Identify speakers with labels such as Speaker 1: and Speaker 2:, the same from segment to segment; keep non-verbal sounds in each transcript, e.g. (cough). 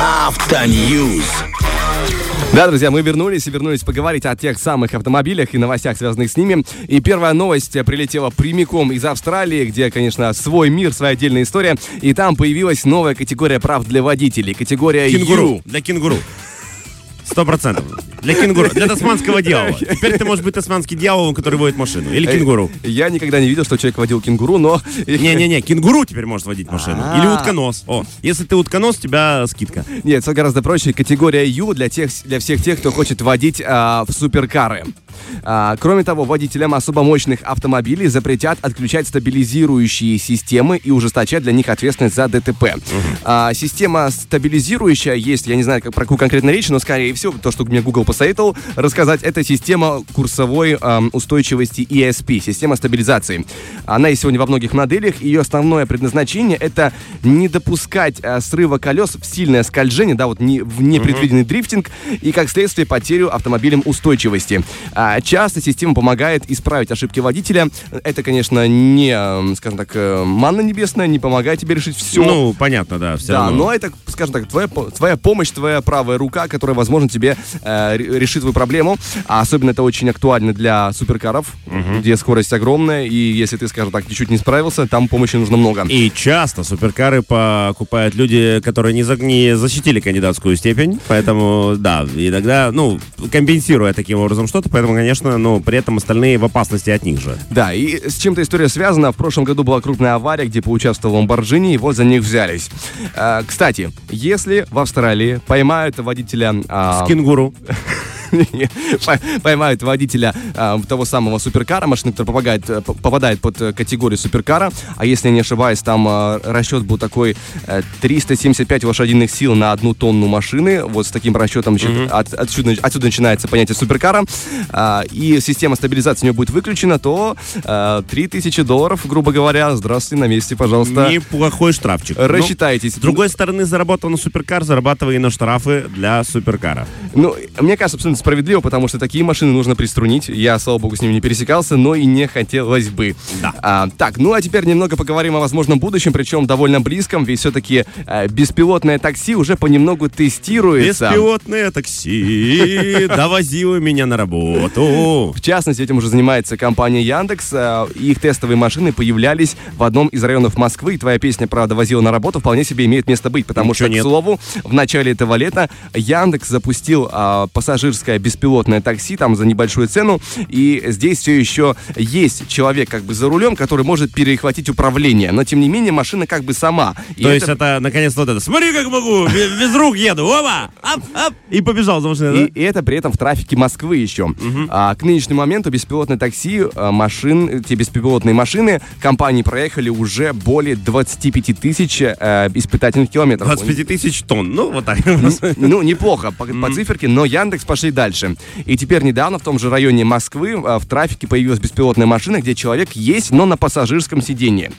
Speaker 1: Автоньюз.
Speaker 2: Да, друзья, мы вернулись и вернулись поговорить о тех самых автомобилях и новостях, связанных с ними. И первая новость прилетела прямиком из Австралии, где, конечно, свой мир, своя отдельная история. И там появилась новая категория прав для водителей. Категория
Speaker 3: Кенгуру.
Speaker 2: U.
Speaker 3: Для кенгуру. Сто процентов. Для кенгуру. Для тасманского дьявола. Теперь ты можешь быть тасманским дьяволом, который водит машину. Или кенгуру.
Speaker 2: Я никогда не видел, что человек водил кенгуру, но... (laughs)
Speaker 3: Не-не-не, кенгуру теперь может водить машину.
Speaker 2: А.
Speaker 3: Или утконос. О, если ты утконос, у тебя скидка.
Speaker 2: Нет, все гораздо проще. Категория U для, тех, для всех тех, кто хочет водить а, в суперкары. А, кроме того, водителям особо мощных автомобилей запретят отключать стабилизирующие системы и ужесточать для них ответственность за ДТП. А, система стабилизирующая есть, я не знаю, как, про какую конкретно речь, но скорее всего, то, что мне Google посоветовал рассказать, это система курсовой устойчивости ESP, система стабилизации. Она есть сегодня во многих моделях. Ее основное предназначение это не допускать а, срыва колес в сильное скольжение, да, вот не, в непредвиденный дрифтинг и, как следствие, потерю автомобилем устойчивости. А, часто система помогает исправить ошибки водителя. Это, конечно, не, скажем так, э, манна небесная, не помогает тебе решить все.
Speaker 3: Ну, понятно, да, все
Speaker 2: Да,
Speaker 3: равно.
Speaker 2: но это, скажем так, твоя, твоя помощь, твоя правая рука, которая, возможно, тебе э, ре- решит твою проблему. А особенно это очень актуально для суперкаров, где скорость огромная, и если ты, скажем так, чуть-чуть не справился, там помощи нужно много.
Speaker 3: И часто суперкары покупают люди, которые не, за- не защитили кандидатскую степень, поэтому, да, иногда, ну, компенсируя таким образом что-то, поэтому, конечно, ну, при этом остальные в опасности от них же.
Speaker 2: Да, и с чем-то история связана. В прошлом году была крупная авария, где поучаствовал Ламборджини, и вот за них взялись. Э, кстати, если в Австралии поймают водителя... а,
Speaker 3: С кенгуру. (laughs) (laughs)
Speaker 2: По- поймают водителя а, того самого суперкара, машины, которая попадает, э, попадает под э, категорию суперкара, а если я не ошибаюсь, там а, расчет был такой э, 375 лошадиных сил на одну тонну машины, вот с таким расчетом от- отсюда, отсюда начинается понятие суперкара, а, и система стабилизации у него будет выключена, то а, 3000 долларов, грубо говоря, здравствуйте, на месте, пожалуйста.
Speaker 3: Неплохой штрафчик. Ну,
Speaker 2: Рассчитайтесь.
Speaker 3: С другой стороны, заработал на суперкар, зарабатывай и на штрафы для суперкара.
Speaker 2: Ну, мне кажется, абсолютно справедливо, потому что такие машины нужно приструнить. Я, слава богу, с ними не пересекался, но и не хотелось бы.
Speaker 3: Да.
Speaker 2: А, так, ну а теперь немного поговорим о возможном будущем, причем довольно близком, ведь все-таки э, беспилотное такси уже понемногу тестируется.
Speaker 3: Беспилотное такси довозило меня на работу.
Speaker 2: В частности, этим уже занимается компания Яндекс. Э, Их тестовые машины появлялись в одном из районов Москвы. И твоя песня, правда, возила на работу, вполне себе имеет место быть. Потому
Speaker 3: Ничего
Speaker 2: что,
Speaker 3: нет.
Speaker 2: к слову, в начале этого лета Яндекс запустил а, пассажирское беспилотное такси там за небольшую цену. И здесь все еще есть человек как бы за рулем, который может перехватить управление. Но, тем не менее, машина как бы сама. И
Speaker 3: То
Speaker 2: это-
Speaker 3: есть это наконец-то вот это. Смотри, как могу, без, рук еду, оба, ап, ап, и побежал за машиной,
Speaker 2: И, и это при этом в трафике Москвы еще. А, к нынешнему моменту беспилотное такси, а, машин, те беспилотные машины компании проехали уже более 25 тысяч э, испытательных
Speaker 3: да?
Speaker 2: километров.
Speaker 3: 25 тысяч тонн, ну вот так.
Speaker 2: Ну, неплохо по, по циферке, но Яндекс пошли дальше. И теперь недавно в том же районе Москвы а, в трафике появилась беспилотная машина, где человек есть, но на пассажирском сиденье.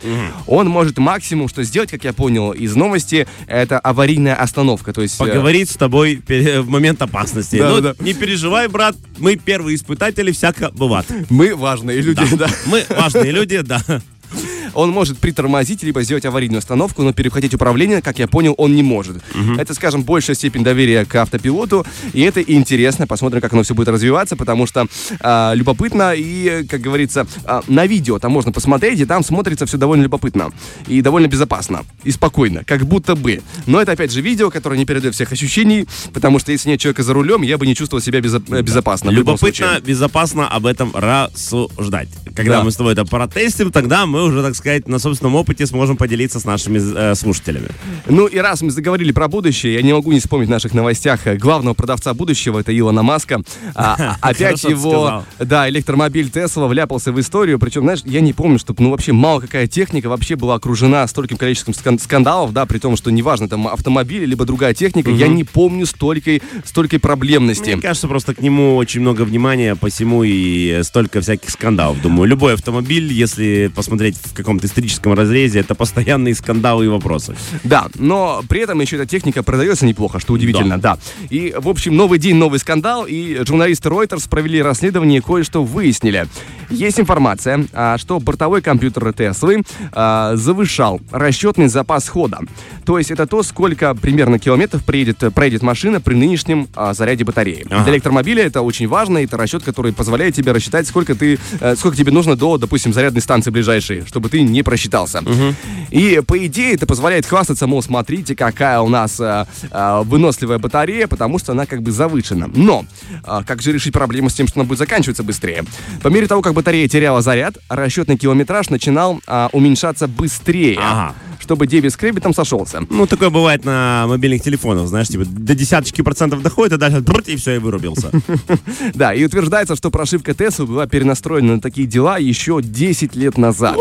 Speaker 2: Он может максимум, что сделать, как я понял из новости, это аварийная остановка. То есть, э,
Speaker 3: Поговорить с тобой в момент опасности.
Speaker 2: Да,
Speaker 3: Ну,
Speaker 2: да.
Speaker 3: не переживай, брат, мы первые испытатели, всяко бывает.
Speaker 2: мы важные люди, да.
Speaker 3: Мы важные люди, да.
Speaker 2: Он может притормозить, либо сделать аварийную остановку, но перехватить управление, как я понял, он не может. Это, скажем, большая степень доверия к автопилоту, и это интересно. Посмотрим, как оно все будет развиваться, потому что а, любопытно и, как говорится, а, на видео там можно посмотреть, и там смотрится все довольно любопытно и довольно безопасно и спокойно, как будто бы. Но это опять же видео, которое не передает всех ощущений, потому что если нет человека за рулем, я бы не чувствовал себя безо- э, безопасно.
Speaker 3: Любопытно, безопасно об этом рассуждать. Когда
Speaker 2: Да.
Speaker 3: мы с тобой это протестим, тогда мы уже, так сказать, на собственном опыте сможем поделиться с нашими э, слушателями.
Speaker 2: Ну и раз мы заговорили про будущее, я не могу не вспомнить в наших новостях э, главного продавца будущего, это Илона Маска. А, (laughs) а, опять его, да, электромобиль Тесла вляпался в историю, причем, знаешь, я не помню, чтобы, ну, вообще мало какая техника вообще была окружена стольким количеством скан- скандалов, да, при том, что неважно, там, автомобиль, либо другая техника, я не помню столькой, столькой проблемности.
Speaker 3: Мне кажется, просто к нему очень много внимания, посему и столько всяких скандалов. Думаю, любой автомобиль, если посмотреть в, как- каком-то историческом разрезе это постоянные скандалы и вопросы.
Speaker 2: Да, но при этом еще эта техника продается неплохо, что удивительно, да. И, в общем, новый день, новый скандал, и журналисты Reuters провели расследование и кое-что выяснили. Есть информация, а, что бортовой компьютер Теслы а, завышал расчетный запас хода. То есть это то, сколько примерно километров проедет, проедет машина при нынешнем а, заряде батареи.
Speaker 3: Ага.
Speaker 2: Для электромобиля это очень важно, это расчет, который позволяет тебе рассчитать, сколько ты, э, сколько тебе нужно до, допустим, зарядной станции ближайшей, чтобы ты не просчитался. И по идее это позволяет хвастаться, мол, смотрите, какая у нас э, э, выносливая батарея, потому что она как бы завышена. Но э, как же решить проблему с тем, что она будет заканчиваться быстрее? По мере того, как батарея теряла заряд, расчетный километраж начинал э, уменьшаться быстрее.
Speaker 3: Ага.
Speaker 2: Чтобы дебет с кредитом сошелся.
Speaker 3: Ну, такое бывает на мобильных телефонах, знаешь, типа до десяточки процентов доходит, а дальше бррр, и все, и вырубился.
Speaker 2: Да, и утверждается, что прошивка Теслы была перенастроена на такие дела еще 10 лет назад.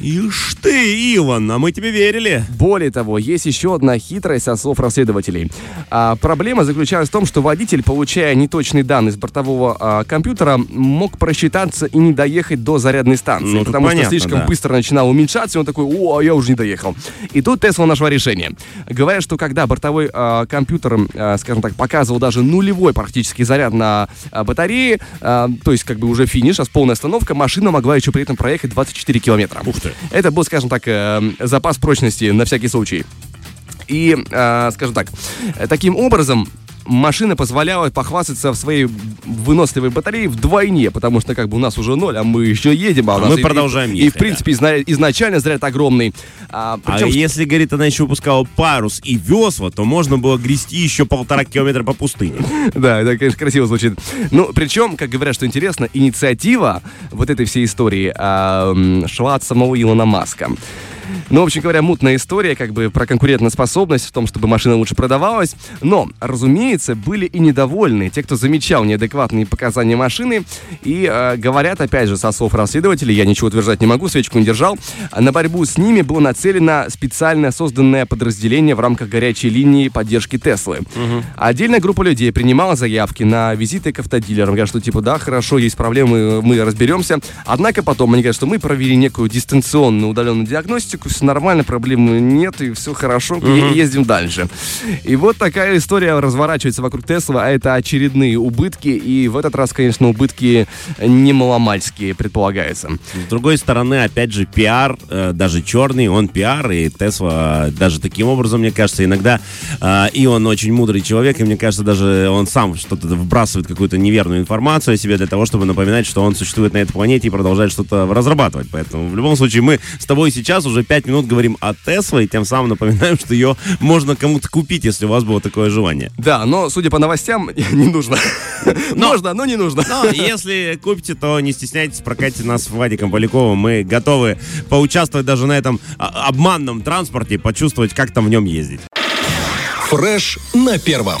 Speaker 3: Ишь ты, Иван, а мы тебе верили.
Speaker 2: Более того, есть еще одна хитрость со слов расследователей. А, проблема заключалась в том, что водитель, получая неточные данные с бортового а, компьютера, мог просчитаться и не доехать до зарядной станции,
Speaker 3: Ну,
Speaker 2: потому
Speaker 3: понятно,
Speaker 2: что слишком
Speaker 3: да.
Speaker 2: быстро начинал уменьшаться, и он такой, о, я уже не доехал. И тут Тесла нашла решение. Говорят, что когда бортовой а, компьютер, а, скажем так, показывал даже нулевой практически заряд на а, батарее, а, то есть как бы уже финиш, а с полной остановка, машина могла еще при этом проехать 24 километра.
Speaker 3: Ух ты.
Speaker 2: Это был, скажем так, э, запас прочности на всякий случай. И, э, скажем так, э, таким образом машина позволяла похвастаться в своей выносливой батарее вдвойне, потому что как бы у нас уже ноль, а мы еще едем, а, у
Speaker 3: А
Speaker 2: нас
Speaker 3: мы
Speaker 2: и-
Speaker 3: продолжаем
Speaker 2: и, и, в
Speaker 3: ехать,
Speaker 2: принципе изна- изначально заряд огромный. А,
Speaker 3: А
Speaker 2: причем,
Speaker 3: если, говорит, она еще выпускала парус и весла, то можно было грести еще полтора километра по пустыне. (laughs)
Speaker 2: Да, это, конечно, красиво звучит. Ну, причем, как говорят, что интересно, инициатива вот этой всей истории а, шла от самого Илона Маска. Ну, в общем говоря, мутная история, как бы про конкурентоспособность, в том, чтобы машина лучше продавалась. Но, разумеется, были и недовольны те, кто замечал неадекватные показания машины. И э, говорят, опять же, со слов расследователей, я ничего утверждать не могу, свечку не держал, на борьбу с ними было нацелено специально созданное подразделение в рамках горячей линии поддержки Теслы. Отдельная группа людей принимала заявки на визиты к автодилерам. Говорят, что типа, да, хорошо, есть проблемы, мы разберемся. Однако потом они говорят, что мы провели некую дистанционную удаленную диагностику, все нормально, проблем нет, и все хорошо, и ездим дальше. И вот такая история разворачивается вокруг Тесла, а это очередные убытки, и в этот раз, конечно, убытки немаломальские предполагается.
Speaker 3: С другой стороны, опять же, пиар, э, даже черный, он пиар, и Тесла даже таким образом, мне кажется, иногда, э, и он очень мудрый человек, и мне кажется, даже он сам что-то вбрасывает какую-то неверную информацию о себе для того, чтобы напоминать, что он существует на этой планете и продолжает что-то разрабатывать. Поэтому в любом случае мы с тобой сейчас уже пять минут говорим о Тесле, и тем самым напоминаем, что ее можно кому-то купить, если у вас было такое желание.
Speaker 2: Да, но, судя по новостям, (laughs) не нужно. Можно, но не нужно.
Speaker 3: Но если купите, то не стесняйтесь, прокатите нас с Владиком Поляковым. Мы готовы поучаствовать даже на этом а, обманном транспорте, почувствовать, как там в нем ездить.
Speaker 1: Фреш на первом.